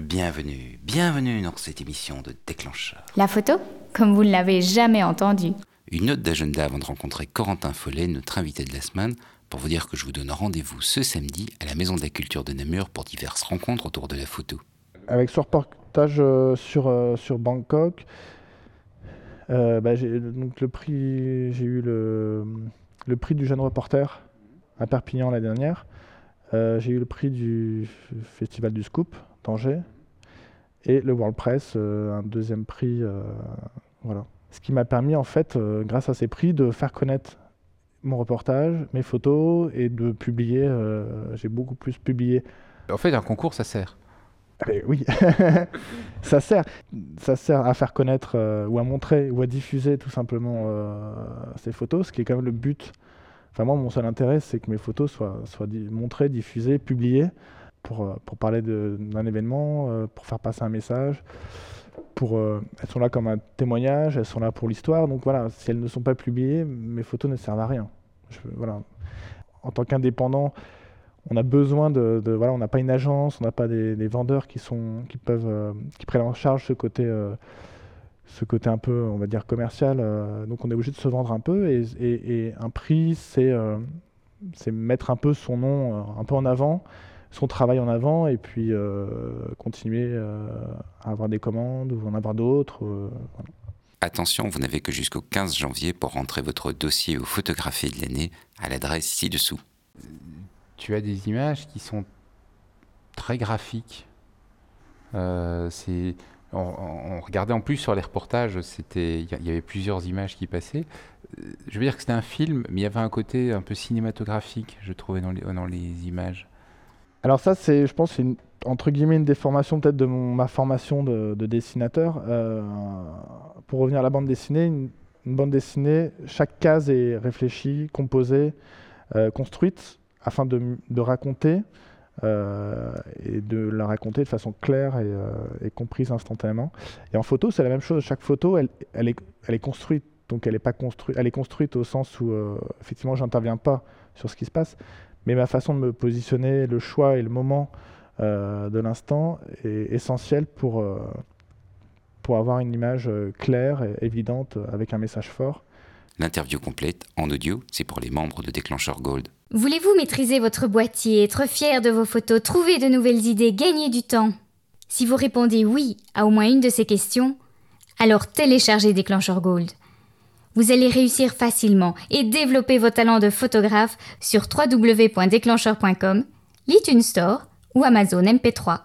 Bienvenue, bienvenue dans cette émission de Déclencheur. La photo Comme vous ne l'avez jamais entendu. Une note d'agenda avant de rencontrer Corentin Follet, notre invité de la semaine, pour vous dire que je vous donne rendez-vous ce samedi à la Maison de la Culture de Namur pour diverses rencontres autour de la photo. Avec ce reportage euh, sur, euh, sur Bangkok, euh, bah, j'ai donc le prix, j'ai eu le, le prix du jeune reporter à Perpignan la dernière. Euh, j'ai eu le prix du Festival du Scoop d'Angers et le World Press, euh, un deuxième prix. euh, voilà. Ce qui m'a permis, en fait, euh, grâce à ces prix, de faire connaître mon reportage, mes photos et de publier. j'ai beaucoup plus publié. En fait, un concours, ça sert. Ah oui, ça sert, ça sert à faire connaître euh, ou à montrer ou à diffuser tout simplement euh, ces photos, ce qui est quand même le but. Enfin moi, mon seul intérêt, c'est que mes photos soient, soient montrées, diffusées, publiées pour, euh, pour parler d'un événement, euh, pour faire passer un message. Pour, euh, elles sont là comme un témoignage, elles sont là pour l'histoire. Donc voilà, si elles ne sont pas publiées, mes photos ne servent à rien. Voilà. En tant qu'indépendant, on a besoin de, voilà, on n'a pas une agence, on n'a pas des, vendeurs qui sont, qui peuvent, qui prennent en charge ce côté, ce côté un peu, on va dire commercial. donc on est obligé de se vendre un peu et, et- un prix, c'est, c'est mettre un peu son nom un peu en avant, son travail en avant et puis euh, continuer euh, à avoir des commandes ou en avoir d'autres. euh, voilà. Attention, vous n'avez que jusqu'au 15 janvier pour rentrer votre dossier aux photographies de l'année à l'adresse ci-dessous. Tu as des images qui sont très graphiques. Euh, c'est, on, regardait en plus sur les reportages, c'était, il y y avait plusieurs images qui passaient. Je veux dire que c'était un film, mais il y avait un côté un peu cinématographique, je trouvais dans les, dans les images. Alors ça, c'est, je pense, entre guillemets une déformation peut-être de ma formation de, de dessinateur. Euh, pour revenir à la bande dessinée, une, bande dessinée, chaque case est réfléchie, composée, euh, construite afin de, raconter euh, et de la raconter de façon claire et, comprise instantanément. Et en photo, c'est la même chose. Chaque photo, elle, elle est, elle est construite. Donc elle est pas construite. Elle est construite au sens où euh, effectivement, j'interviens pas sur ce qui se passe, mais ma façon de me positionner, le choix et le moment euh, de l'instant est essentiel pour, euh, pour avoir une image euh, claire et évidente avec un message fort. L'interview complète en audio, c'est pour les membres de Déclencheur Gold. Voulez-vous maîtriser votre boîtier, être fier de vos photos, trouver de nouvelles idées, gagner du temps? Si vous répondez oui à au moins une de ces questions, alors téléchargez Déclencheur Gold. Vous allez réussir facilement et développer vos talents de photographe sur www.déclencheur.com, l'iTunes Store ou Amazon MP3.